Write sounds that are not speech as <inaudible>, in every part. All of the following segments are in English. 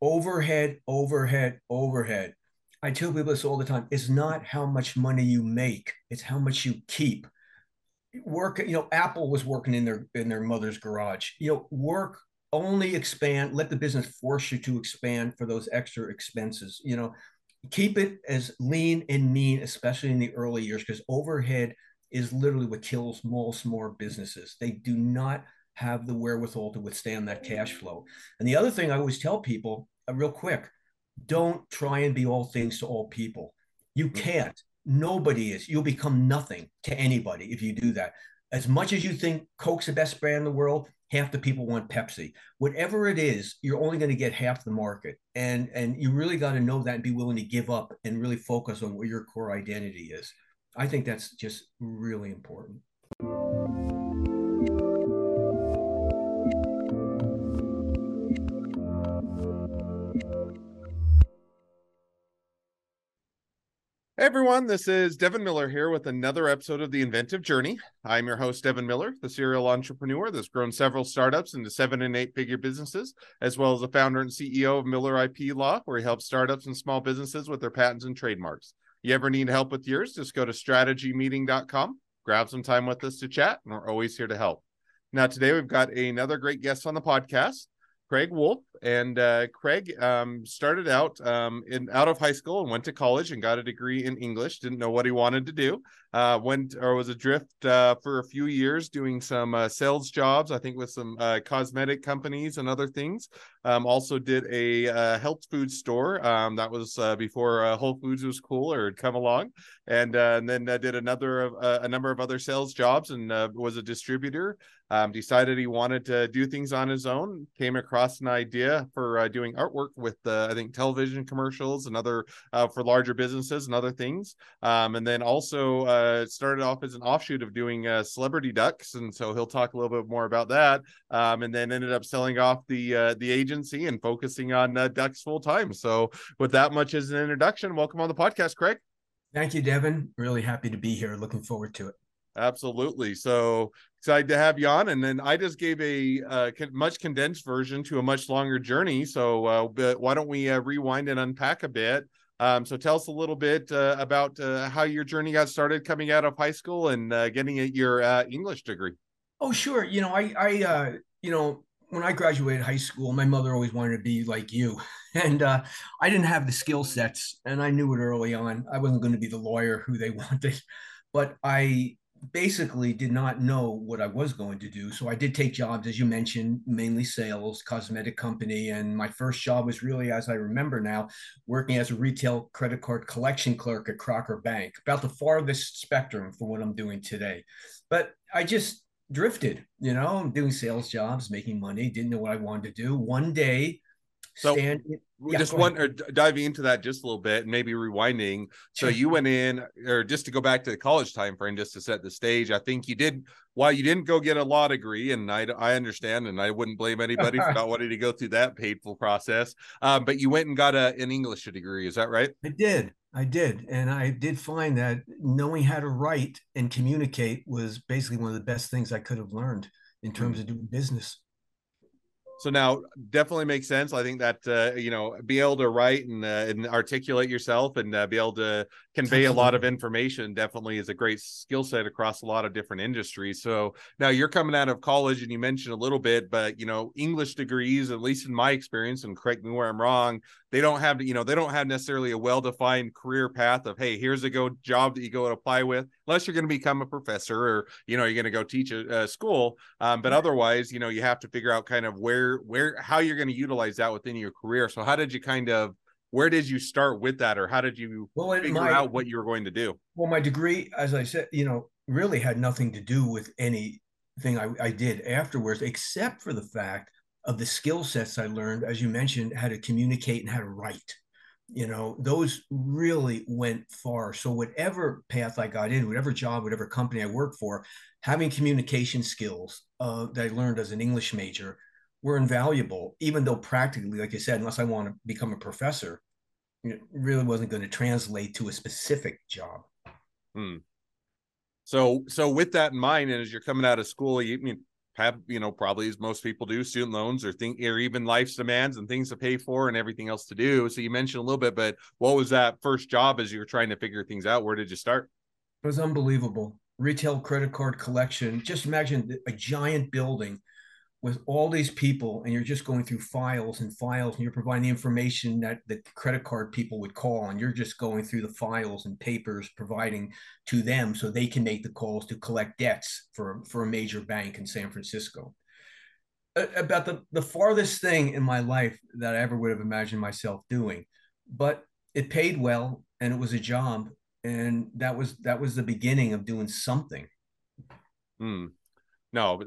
overhead, overhead, overhead. I tell people this all the time. It's not how much money you make; it's how much you keep. Work. You know, Apple was working in their in their mother's garage. You know, work only expand. Let the business force you to expand for those extra expenses. You know, keep it as lean and mean, especially in the early years, because overhead is literally what kills most more businesses. They do not have the wherewithal to withstand that cash flow. And the other thing I always tell people, uh, real quick, don't try and be all things to all people. You mm-hmm. can't. Nobody is. You'll become nothing to anybody if you do that. As much as you think Coke's the best brand in the world, half the people want Pepsi. Whatever it is, you're only going to get half the market. And and you really got to know that and be willing to give up and really focus on what your core identity is. I think that's just really important. Hey everyone, this is Devin Miller here with another episode of The Inventive Journey. I'm your host, Devin Miller, the serial entrepreneur that's grown several startups into seven and eight figure businesses, as well as the founder and CEO of Miller IP Law, where he helps startups and small businesses with their patents and trademarks. You ever need help with yours? Just go to strategymeeting.com, grab some time with us to chat, and we're always here to help. Now, today we've got another great guest on the podcast. Craig Wolfe, and uh, Craig um, started out um, in out of high school and went to college and got a degree in English. Didn't know what he wanted to do. Uh, went or was adrift uh, for a few years doing some uh, sales jobs. I think with some uh, cosmetic companies and other things. Um, also did a uh, health food store. Um, that was before Whole Foods was cool or had come along, and and then did another a number of other sales jobs and was a distributor um, decided he wanted to do things on his own came across an idea for uh, doing artwork with uh, i think television commercials and other uh, for larger businesses and other things. Um, and then also uh, started off as an offshoot of doing uh, celebrity ducks and so he'll talk a little bit more about that. Um, and then ended up selling off the uh, the agency and focusing on ducks full time. So with that much as an introduction welcome on the podcast craig. Thank you devin. Really happy to be here. Looking forward to it Absolutely. So excited to have you on. And then I just gave a uh, much condensed version to a much longer journey. So uh, why don't we uh, rewind and unpack a bit? Um, so tell us a little bit uh, about uh, how your journey got started coming out of high school and getting your English degree. Oh, sure. You know, I, I, you know, when I graduated high school, my mother always wanted to be like you. <laughs> And uh, I didn't have the skill sets, and I knew it early on. I wasn't going to be the lawyer who they <laughs> wanted, but I basically did not know what I was going to do. So I did take jobs, as you mentioned, mainly sales, cosmetic company. And my first job was really, as I remember now, working as a retail credit card collection clerk at Crocker Bank, about the farthest spectrum from what I'm doing today. But I just drifted, you know, doing sales jobs, making money, didn't know what I wanted to do. One day, so stand, yeah, just one or diving into that just a little bit and maybe rewinding. So you went in, or just to go back to the college time frame, just to set the stage. I think you did. While you didn't go get a law degree, and I I understand, and I wouldn't blame anybody for <laughs> not wanting to go through that painful process. Um, but you went and got a, an English degree. Is that right? I did. I did, and I did find that knowing how to write and communicate was basically one of the best things I could have learned in terms mm-hmm. of doing business so now definitely makes sense. I think that uh, you know be able to write and, uh, and articulate yourself and uh, be able to convey a lot of information definitely is a great skill set across a lot of different industries. So now you're coming out of college and you mentioned a little bit but you know english degrees at least in my experience and correct me where i'm wrong they don't have you know they don't have necessarily a well-defined career path of hey here's a go job that you go and apply with unless you're going to become a professor or you know you're going to go teach a, a school um, but otherwise you know you have to figure out kind of where where how you're going to utilize that within your career. So how did you kind of where did you start with that or how did you well, figure my, out what you were going to do? Well my degree as i said you know really had nothing to do with anything I, I did afterwards except for the fact of the skill sets I learned, as you mentioned, how to communicate and how to write. You know, those really went far. So, whatever path I got in, whatever job, whatever company I worked for, having communication skills uh, that I learned as an English major were invaluable, even though practically, like I said, unless I want to become a professor, it really wasn't going to translate to a specific job. Hmm. So, so with that in mind, and as you're coming out of school, you I mean have you know probably as most people do student loans or think or even life's demands and things to pay for and everything else to do. So you mentioned a little bit but what was that first job as you were trying to figure things out? Where did you start? It was unbelievable. Retail credit card collection. Just imagine a giant building with all these people and you're just going through files and files and you're providing the information that the credit card people would call and you're just going through the files and papers providing to them so they can make the calls to collect debts for, for a major bank in san francisco about the, the farthest thing in my life that i ever would have imagined myself doing but it paid well and it was a job and that was that was the beginning of doing something Hmm. no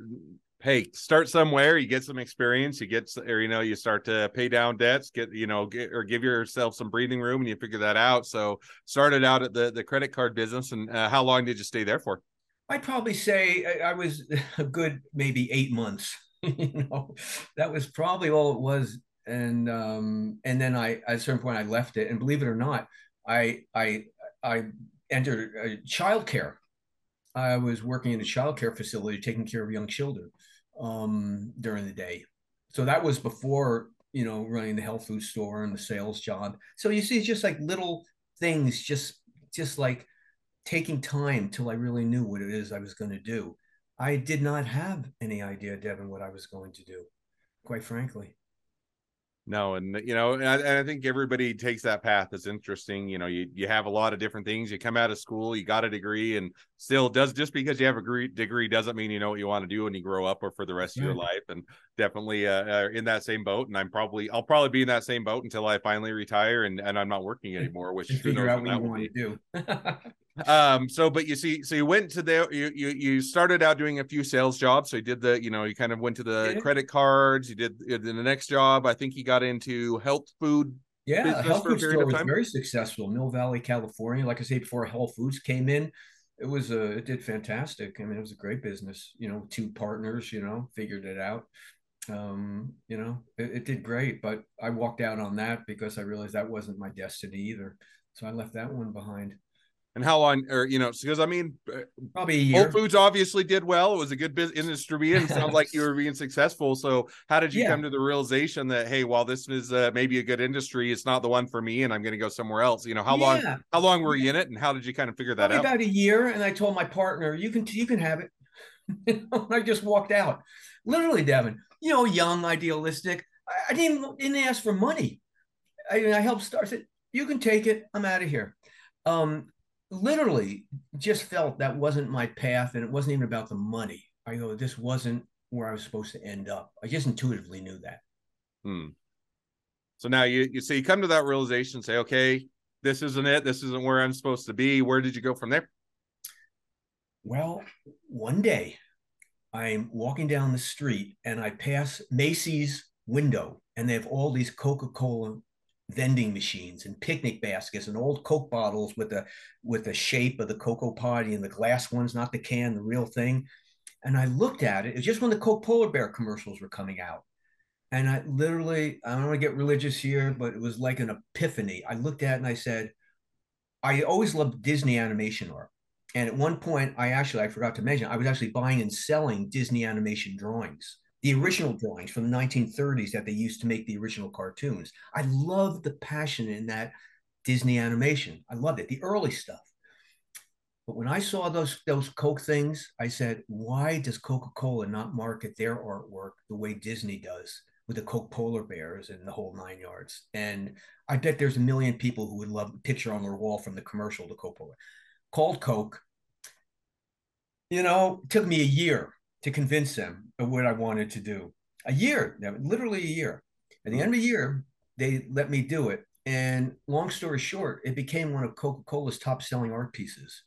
hey, start somewhere. You get some experience. You get, or you know, you start to pay down debts. Get, you know, get or give yourself some breathing room, and you figure that out. So, started out at the the credit card business, and uh, how long did you stay there for? I'd probably say I was <laughs> a good maybe eight months. <laughs> you know, that was probably all it was. And um, and then I at a certain point I left it. And believe it or not, I I I entered uh, childcare. I was working in a childcare facility taking care of young children um, during the day. So that was before you know running the health food store and the sales job. So you see, just like little things, just just like taking time till I really knew what it is I was going to do. I did not have any idea, Devin, what I was going to do, quite frankly no and you know and I, and I, think everybody takes that path it's interesting you know you, you have a lot of different things you come out of school you got a degree and still does just because you have a degree doesn't mean you know what you want to do when you grow up or for the rest of your life and definitely uh, uh, in that same boat and i'm probably i'll probably be in that same boat until i finally retire and, and i'm not working anymore which figure out what you want to do <laughs> um so but you see so you went to the you, you you started out doing a few sales jobs. So you did the you know you kind of went to the yeah. credit cards you did, you did the next job. I think you got into health food yeah health food store was very successful mill valley california. Like i say before health foods came in it was a it did fantastic. I mean it was a great business you know two partners you know figured it out. Um you know it, it did great but i walked out on that because i realized that wasn't my destiny either. So i left that one behind and how long or you know because i mean uh, probably whole foods obviously did well. It was a good business industry and sounds like you were being successful. So how did you yeah. come to the realization that hey while this is uh, maybe a good industry it's not the one for me and i'm going to go somewhere else? You know how yeah. long how long were you in it and how did you kind of figure that probably out? about a year and i told my partner you can you can have it. <laughs> I just walked out. Literally devin you know young idealistic. I, I didn't didn't ask for money. I, I helped start I said you can take it. I'm out of here. Um literally just felt that wasn't my path and it wasn't even about the money. I go, this wasn't where I was supposed to end up. I just intuitively knew that. Hmm. So now you you so you come to that realization, say, okay, this isn't it. This isn't where I'm supposed to be. Where did you go from there? Well, one day I'm walking down the street and I pass Macy's window and they have all these Coca-Cola vending machines and picnic baskets and old Coke bottles with the with the shape of the cocoa party and the glass ones, not the can, the real thing. And I looked at it. It was just when the Coke Polar Bear commercials were coming out. And I literally, I don't want to get religious here, but it was like an epiphany. I looked at it and I said, I always loved Disney animation art. And at one point, I actually, I forgot to mention, I was actually buying and selling Disney animation drawings the original drawings from the 1930s that they used to make the original cartoons. I love the passion in that Disney animation. I loved it, the early stuff. But when I saw those those Coke things, I said, why does Coca-Cola not market their artwork the way Disney does with the Coke polar bears and the whole nine yards? And I bet there's a million people who would love a picture on their wall from the commercial, the Coke polar. Called Coke. You know, it took me a year to convince them of what I wanted to do. A year, literally a year. At the end of the year, they let me do it. And long story short, it became one of Coca Cola's top selling art pieces.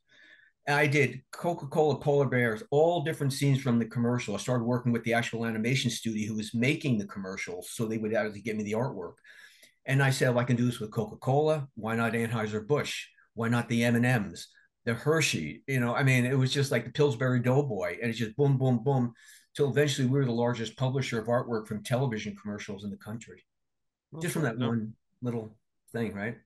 And I did Coca Cola polar bears, all different scenes from the commercial. I started working with the actual animation studio who was making the commercials, so they would actually give me the artwork. And I said, well, I can do this with Coca Cola. Why not Anheuser Busch? Why not the M and M's? The Hershey, you know, I mean, it was just like the Pillsbury Doughboy, and it's just boom, boom, boom, till eventually we were the largest publisher of artwork from television commercials in the country, just from that no. one little thing, right?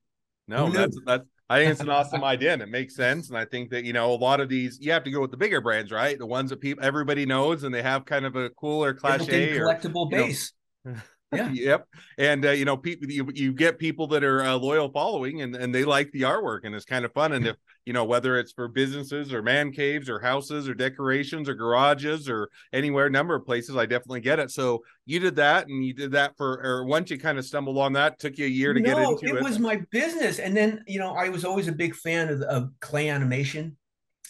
No, that's that's I think it's an <laughs> awesome idea and it makes sense. And I think that, you know, a lot of these, you have to go with the bigger brands, right? The ones that people, everybody knows and they have kind of a cooler collectible or, base. You know, <laughs> yeah. yep. And uh, you know, people you, you get people that are uh, loyal following and, and they like the artwork and it's kind of fun. And <laughs> if you know whether it's for businesses or man caves or houses or decorations or garages or anywhere, number of places, I definitely get it. So you did that and you did that for or once you kind of stumbled on that, took you a year to no, get into it. It was my business. And then, you know, I was always a big fan of, of clay animation.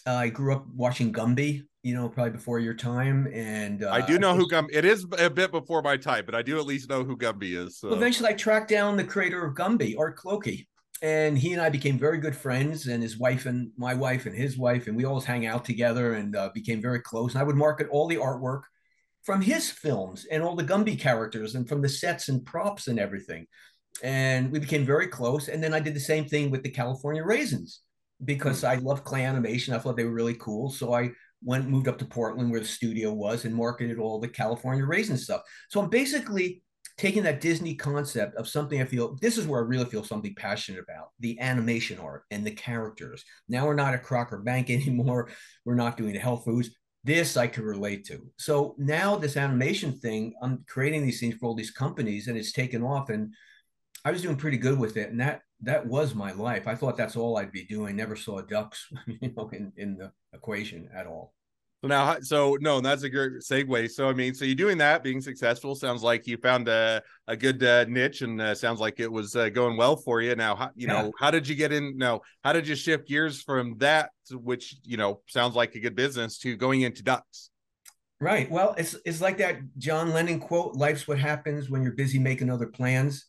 Uh, I grew up watching Gumby you know, probably before your time. And uh, I do know who Gumby. It is a bit before my time, but I do at least know who Gumby is. So. Eventually, I tracked down the creator of Gumby, Art Clokey, and he and I became very good friends. And his wife and my wife and his wife, and we always hang out together and uh, became very close. And I would market all the artwork from his films and all the Gumby characters and from the sets and props and everything. And we became very close. And then I did the same thing with the California Raisins because hmm. I love clay animation. I thought they were really cool. So I went moved up to Portland where the studio was and marketed all the California raisin stuff. So I'm basically taking that Disney concept of something I feel this is where I really feel something passionate about the animation art and the characters. Now we're not at Crocker Bank <laughs> anymore. We're not doing the health foods. This I could relate to. So now this animation thing, I'm creating these things for all these companies and it's taken off and I was doing pretty good with it. And that that was my life. I thought that's all I'd be doing. Never saw ducks, <laughs> you know, in, in the equation at all. So now, so no, that's a great segue. So I mean, so you're doing that, being successful. Sounds like you found a a good uh, niche, and uh, sounds like it was uh, going well for you. Now, how, you yeah. know, how did you get in? No, how did you shift gears from that, which you know sounds like a good business, to going into ducks? Right. Well, it's it's like that John Lennon quote: "Life's what happens when you're busy making other plans."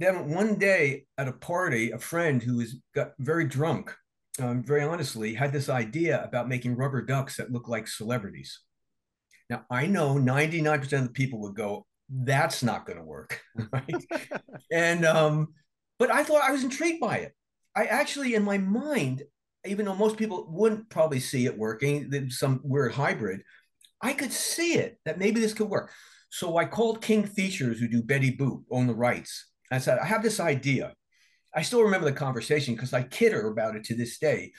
Then one day at a party, a friend who was got very drunk, um, very honestly, had this idea about making rubber ducks that look like celebrities. Now I know 99% of the people would go, "That's not going to work," <laughs> right? and um, but I thought I was intrigued by it. I actually, in my mind, even though most people wouldn't probably see it working, some weird hybrid, I could see it that maybe this could work. So I called King Features, who do Betty Boop, own the rights, I said, I have this idea. I still remember the conversation because I kid her about it to this day.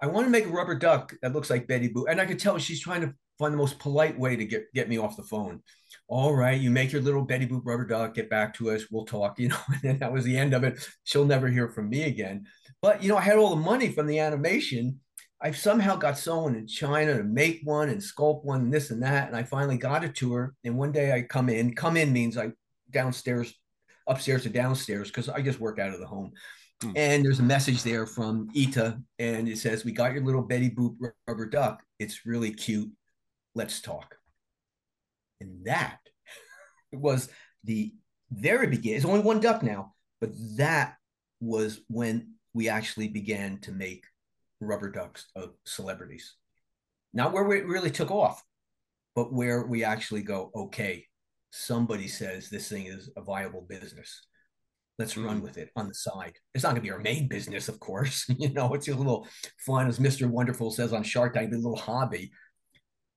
I want to make a rubber duck that looks like Betty Boop. And I could tell she's trying to find the most polite way to get, get me off the phone. All right, you make your little Betty Boop rubber duck, get back to us, we'll talk, <laughs> you know, and then that was the end of it. She'll never hear from me again. But, you know, I had all the money from the animation. I somehow got someone in China to make one and sculpt one and this and that. And I finally got it to her. And one day I come in, come in means I downstairs upstairs to downstairs because I just work out of the home. Hmm. And there's a message there from Ita, and it says, We got your little Betty Boop rubber duck. It's really cute. Let's talk. And that <laughs> was the very beginning. It's only one duck now, but that was when we actually began to make rubber ducks of celebrities. Not where we really took off, but where we actually go, okay, somebody says this thing is a viable business. Let's mm. run with it on the side. It's not going to be our main business, of course. <laughs> you know, it's a little fun, as Mr. Wonderful says on Shark Tank, a little hobby.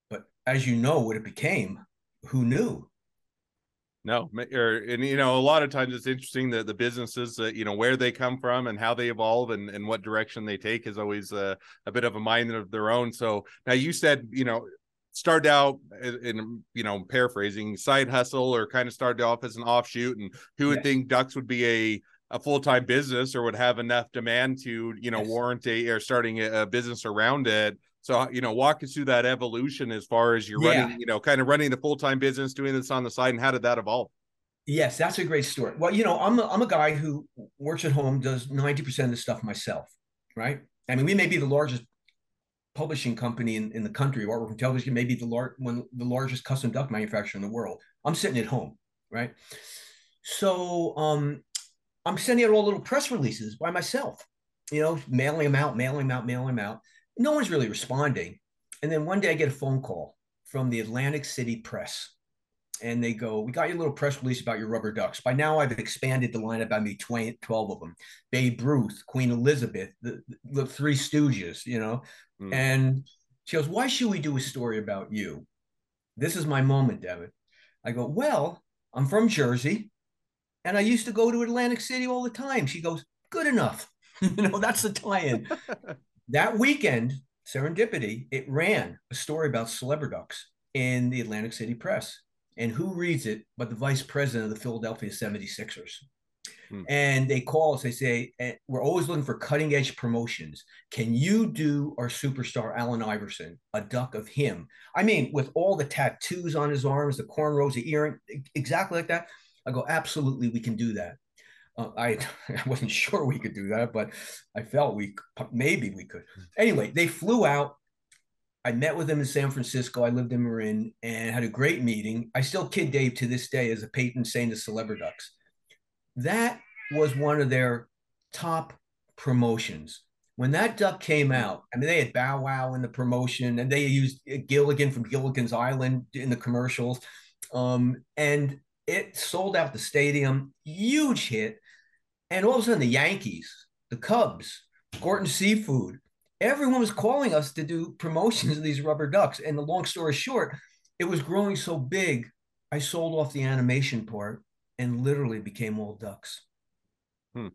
But as you know, what it became, who knew? No, or and you know, a lot of times it's interesting that the businesses, uh, you know, where they come from and how they evolve and, and what direction they take is always uh, a bit of a mind of their own. So now you said, you know, started out in you know paraphrasing side hustle or kind of started off as an offshoot and who would yes. think ducks would be a a full-time business or would have enough demand to you know yes. warrant a or starting a, a, business around it so uh, you know walk us through that evolution as far as you're yeah. running you know kind of running the full-time business doing this on the side and how did that evolve yes that's a great story well you know i'm a, I'm a guy who works at home does 90% of the stuff myself right i mean we may be the largest publishing company in, in the country, or from television, maybe the lar- one the largest custom duck manufacturer in the world. I'm sitting at home, right? So um, I'm sending out all little press releases by myself, you know, mailing them out, mailing them out, mailing them out. No one's really responding. And then one day I get a phone call from the Atlantic City Press and they go, We got your little press release about your rubber ducks. By now, I've expanded the lineup by me 20, 12 of them Babe Ruth, Queen Elizabeth, the, the Three Stooges, you know. Mm. And she goes, Why should we do a story about you? This is my moment, Devin. I go, Well, I'm from Jersey and I used to go to Atlantic City all the time. She goes, Good enough. <laughs> you know, that's the tie-in. <laughs> that weekend, serendipity, it ran a story about Celebriducks in the Atlantic City Press. And who reads it but the vice president of the Philadelphia 76ers? Hmm. And they call us, they say, eh, We're always looking for cutting edge promotions. Can you do our superstar, Allen Iverson, a duck of him? I mean, with all the tattoos on his arms, the cornrows, the earring, exactly like that. I go, Absolutely, we can do that. Uh, I, <laughs> I wasn't sure we could do that, but I felt we maybe we could. Anyway, they flew out I met with him in San Francisco. I lived in Marin and had a great meeting. I still kid Dave to this day as a Peyton saying to Celebriducks. That was one of their top promotions. When that duck came out, I mean, they had Bow Wow in the promotion and they used Gilligan from Gilligan's Island in the commercials. Um, and it sold out the stadium, huge hit. And all of a sudden, the Yankees, the Cubs, Gorton Seafood, everyone was calling us to do promotions of these rubber ducks. And the long story short, it was growing so big, I sold off the animation part and literally became all ducks. Hmm.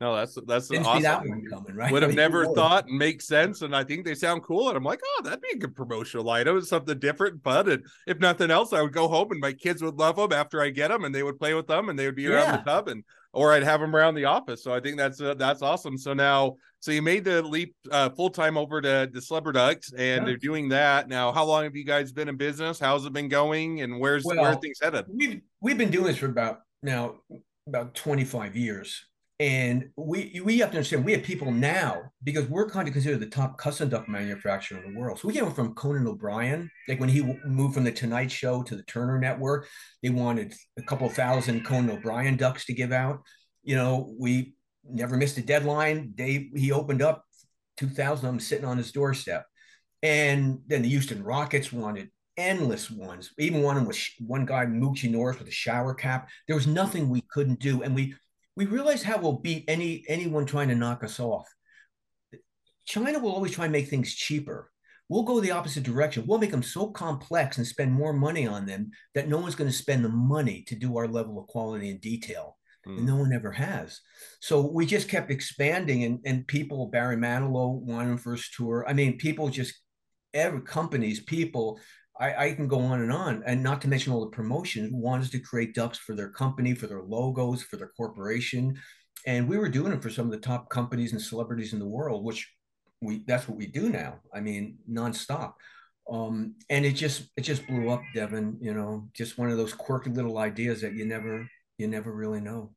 No, that's that's Didn't awesome. that one coming, right? Would have never thought and make sense, and I think they sound cool. And I'm like, oh, that'd be a good promotional item. It's something different, but and if nothing else, I would go home and my kids would love them after I get them, and they would play with them, and they would be around yeah. the tub, and or I'd have them around the office. So I think that's uh, that's awesome. So now, so you made the leap uh, full time over to the Celebriducks, and they're doing that now. How long have you guys been in business? How's it been going, and where's well, where things headed? We've we've been doing this for about now about 25 years and we we have to understand we have people now because we're kind of considered the top custom duck manufacturer in the world. So we came from Conan O'Brien, like when he moved from the Tonight Show to the Turner Network, they wanted a couple thousand Conan O'Brien ducks to give out. You know, we never missed a deadline. They he opened up 2,000 of them sitting on his doorstep, and then the Houston Rockets wanted endless ones. Even one was one guy Moochie Norris with a shower cap. There was nothing we couldn't do, and we we realize how we'll beat any anyone trying to knock us off. China will always try and make things cheaper. We'll go the opposite direction. We'll make them so complex and spend more money on them that no one's going to spend the money to do our level of quality and detail. Mm. And no one ever has. So we just kept expanding, and, and people, Barry Manilow won first tour. I mean, people just, every companies, people I, I, can go on and on, and not to mention all the promotion. Wants to create ducks for their company, for their logos, for their corporation, and we were doing it for some of the top companies and celebrities in the world, which we that's what we do now. I mean, nonstop. Um, and it just it just blew up, Devin. You know, just one of those quirky little ideas that you never you never really know.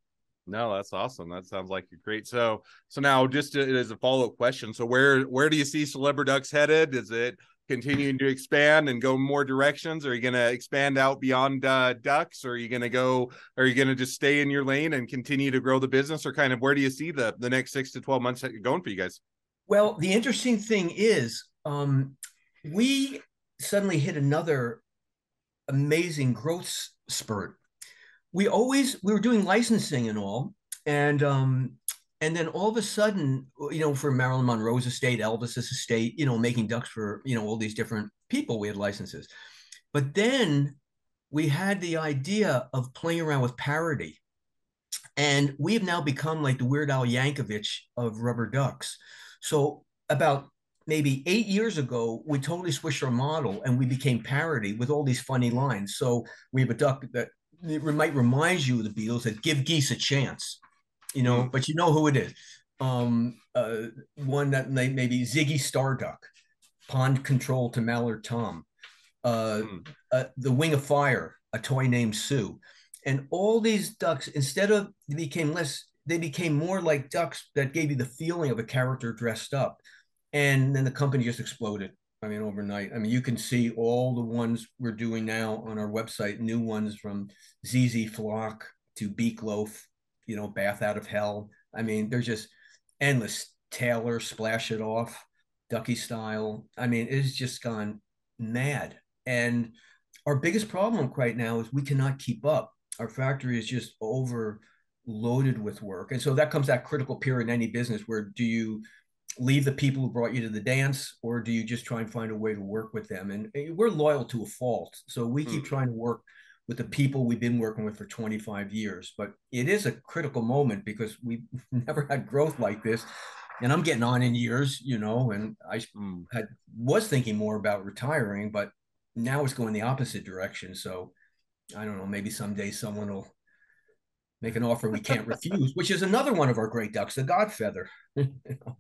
No, that's awesome. That sounds like you're great. So, so now just as a follow up question, so where where do you see Celebriducks headed? Is it continuing to expand and go more directions? Are you going to expand out beyond uh, ducks? Or are you going to go? Are you going to just stay in your lane and continue to grow the business? Or kind of where do you see the the next six to twelve months going for you guys? Well, the interesting thing is, um, we suddenly hit another amazing growth spurt. We always we were doing licensing and all, and um, and then all of a sudden, uh, you know, for Marilyn Monroe's estate, Elvis's estate, you know, making ducks for, you know, all these different people, we had licenses. But then we had the idea of playing around with parody. And we have now become like the Weird Al Yankovic of rubber ducks. So about maybe eight years ago, we totally switched our model and we became parody with all these funny lines. So we have a duck that might remind you of the Beatles that give geese a chance you know, but you know who it is. Um, uh, one that may, maybe Ziggy Starduck, Pond Control to Mallard Tom, uh, mm. uh, the Wing of Fire, a toy named Sue, and all these ducks. Instead of they became less, they became more like ducks that gave you the feeling of a character dressed up, and then the company just exploded. I mean, overnight. I mean, you can see all the ones we're doing now on our website, new ones from ZZ Flock to Beak Loaf you know, Bath Out of Hell. I mean, there's just endless Taylor, Splash It Off, Ducky Style. I mean, it's just gone mad. And our biggest problem right now is we cannot keep up. Our factory is just overloaded with work. And so that comes that critical period in any business where do you leave the people who brought you to the dance or do you just try and find a way to work with them? And we're loyal to a fault. So we keep hmm. trying to work with the people we've been working with for 25 years. But it is a critical moment because we've <laughs> never had growth like this. And I'm getting on in years, you know, and I mm. had was thinking more about retiring, but now it's going the opposite direction. So I don't know, maybe someday someone will make an offer we can't refuse, which is another one of our great ducks, the Godfeather. <laughs>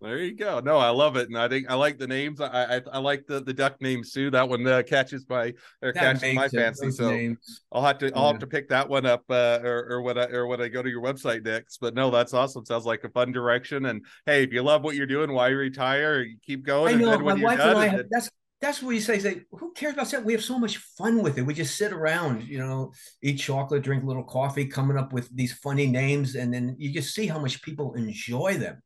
There you go. No, I love it, and I think I like the names. I I, I like the the duck names too. That one uh, catches my or catches my fancy. So names. I'll have to I'll yeah. have to pick that one up uh, or or when I or when I go to your website next. But no, that's awesome. Sounds like a fun direction. And hey, if you love what you're doing, why retire? Keep going. I know. my wife and I. Have, that's that's what you say. Say, who cares about that? We have so much fun with it. We just sit around, you know, eat chocolate, drink a little coffee, coming up with these funny names, and then you just see how much people enjoy them.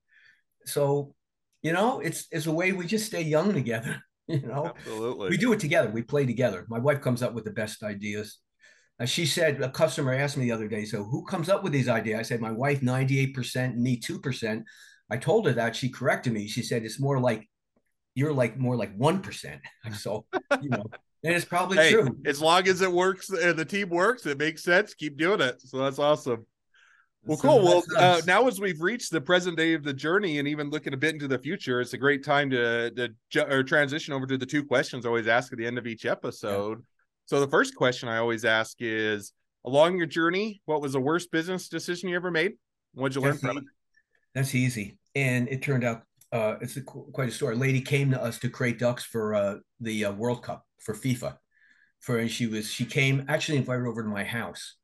So, you know, it's it's a way we just stay young together. <laughs> You know, absolutely. We do it together. We play together. My wife comes up with the best ideas. As she said, a customer asked me the other day, so who comes up with these ideas? I said, my wife, 98%, me 2%. I told her that. She corrected me. She said, it's more like you're like more like 1%. <laughs> So, you know, and it's probably hey, true. As long as it works and the team works, it makes sense. Keep doing it. So that's awesome. Well, cool. Well, uh, now as we've reached the present day of the journey and even looking a bit into the future, it's a great time to, to ju- or transition over to the two questions I always ask at the end of each episode. Yeah. So the first question I always ask is along your journey, what was the worst business decision you ever made? What'd you That's learn from easy. it? That's easy. And it turned out uh, it's a, quite a story. A lady came to us to create ducks for uh, the uh, World Cup for FIFA. For and she was she came actually invited over to my house.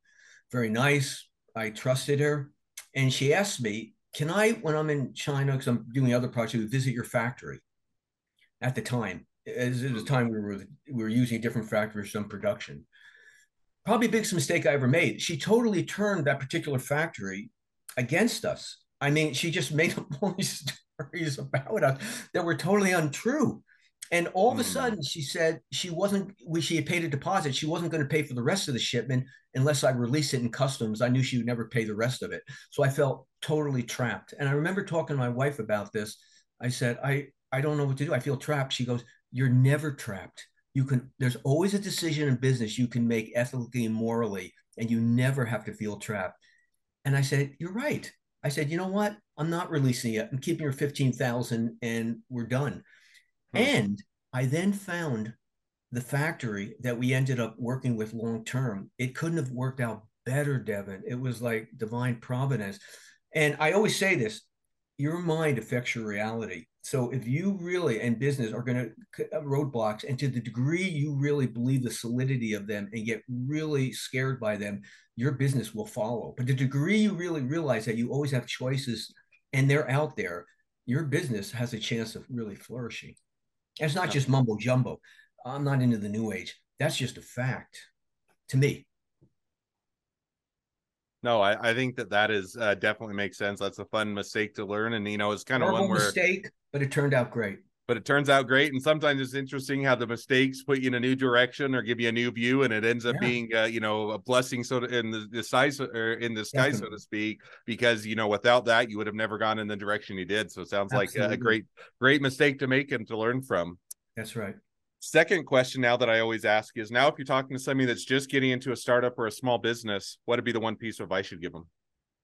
Very nice. I trusted her, and she asked me, "Can I, when I'm in China, because I'm doing other projects, visit your factory?" At the time, as it was time we were we were using a different factory for some production. Probably the biggest mistake I ever made. She totally turned that particular factory against us. I mean, she just made <laughs> up all stories about us that were totally untrue. And all of a hmm. sudden, she said she wasn't. We she had paid a deposit. She wasn't going to pay for the rest of the shipment unless I release it in customs. I knew she would never pay the rest of it, so I felt totally trapped. And I remember talking to my wife about this. I said, "I I don't know what to do. I feel trapped." She goes, "You're never trapped. You can. There's always a decision in business you can make ethically and morally, and you never have to feel trapped." And I said, "You're right." I said, "You know what? I'm not releasing it. I'm keeping her 15,000 and we're done. Hmm. And I then found the factory that we ended up working with long term. It couldn't have worked out better, Devin. It was like divine providence. And I always say this your mind affects your reality. So if you really in business are going to uh, roadblocks, and to the degree you really believe the solidity of them and get really scared by them, your business will follow. But the degree you really realize that you always have choices and they're out there, your business has a chance of really flourishing. And it's not just mumbo jumbo. I'm not into the new age. That's just a fact to me. No, I, I think that that is uh, definitely makes sense. That's a fun mistake to learn, and you know, it's kind of one where mistake, but it turned out great but it turns out great. And sometimes it's interesting how the mistakes put you in a new direction or give you a new view, and it ends up yeah. being, uh, you know, a blessing. So to, in the, the size or in the sky, Definitely. so to speak, because you know, without that, you would have never gone in the direction you did. So it sounds Absolutely. like a, a great, great mistake to make and to learn from. That's right. Second question now that I always ask is now if you're talking to somebody that's just getting into a startup or a small business, what would be the one piece of advice you'd give them?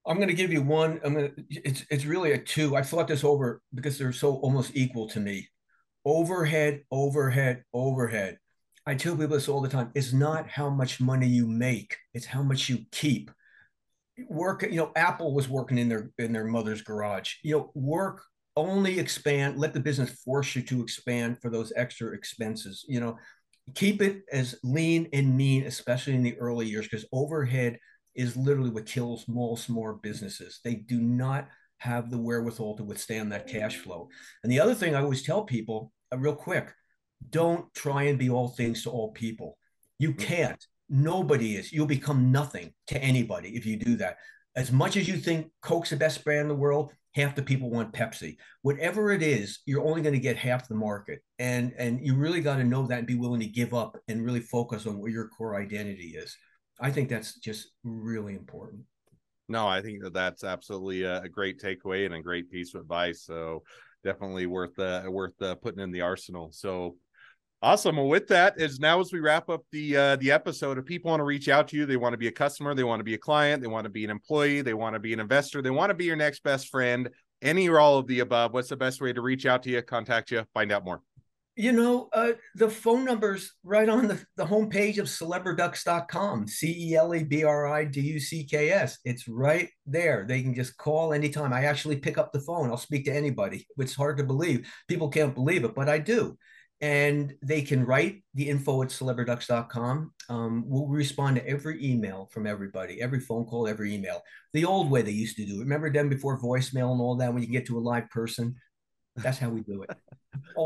I'm going to give you one. I'm going to. It's it's really a two. I thought this over because they're so almost equal to me. Overhead, overhead, overhead. I tell people this all the time. It's not how much money you make; it's how much you keep. Work. You know, Apple was working in their in their mother's garage. You know, work only expand. Let the business force you to expand for those extra expenses. You know, keep it as lean and mean, especially in the early years, because overhead is literally what kills most more businesses. They do not have the wherewithal to withstand that cash flow. And the other thing I always tell people, uh, real quick, don't try and be all things to all people. You mm-hmm. can't. Nobody is. You'll become nothing to anybody if you do that. As much as you think Coke's the best brand in the world, half the people want Pepsi. Whatever it is, you're only going to get half the market. And and you really got to know that and be willing to give up and really focus on what your core identity is. I think that's just really important. No, I think that that's absolutely a, a great takeaway and a great piece of advice. So definitely worth uh, worth uh, putting in the arsenal. So Awesome. Well, with that, is now as we wrap up the uh, the episode, if people want to reach out to you, they want to be a customer, they want to be a client, they want to be an employee, they want to be an investor, they want to be your next best friend, any or all of the above. What's the best way to reach out to you, contact you, find out more? You know, uh, the phone number's right on the, the homepage of celebriducks.com, C E L E B R I D U C K S. It's right there. They can just call anytime. I actually pick up the phone. I'll speak to anybody. It's hard to believe. People can't believe it, but I do and they can write the info at celebriducks.com. Um, we'll respond to every email from everybody, every phone call, every email. The old way they used to do. Remember them before voicemail and all that, when you get to a live person? That's how we do it.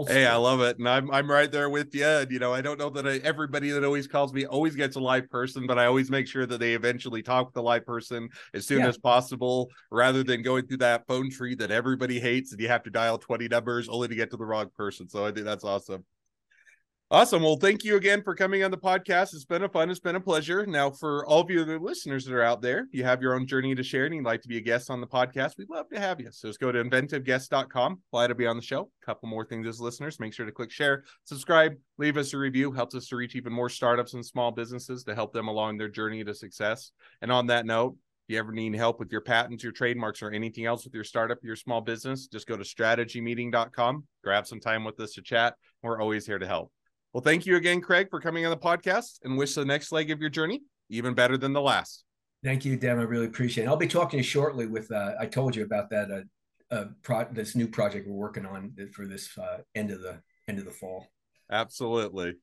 hey, I love it, and I'm I'm right there with you. And, you know, I don't know that I, everybody that always calls me always gets a live person, but I always make sure that they eventually talk with the live person as soon yeah. as possible, rather than going through that phone tree that everybody hates and you have to dial 20 numbers only to get to the wrong person. So I think that's awesome. Awesome. Well, thank you again for coming on the podcast. It's been a fun, it's been a pleasure. Now, for all of you other listeners that are out there, you have your own journey to share and you'd like to be a guest on the podcast, we'd love to have you. So just go to inventiveguest.com, apply to be on the show. A couple more things as listeners. Make sure to click share, subscribe, leave us a review. Helps us to reach even more startups and small businesses to help them along their journey to success. And on that note, if you ever need help with your patents, your trademarks, or anything else with your startup, your small business, just go to strategymeeting.com, grab some time with us to chat. We're always here to help. Well, thank you again, Craig, for coming on the podcast and wish the next leg of your journey even better than the last. Thank you, Dan. I really appreciate it. I'll be talking to you shortly with, uh, I told you about that, uh, uh, pro- this new project we're working on for this uh, end of the end of the fall. Absolutely.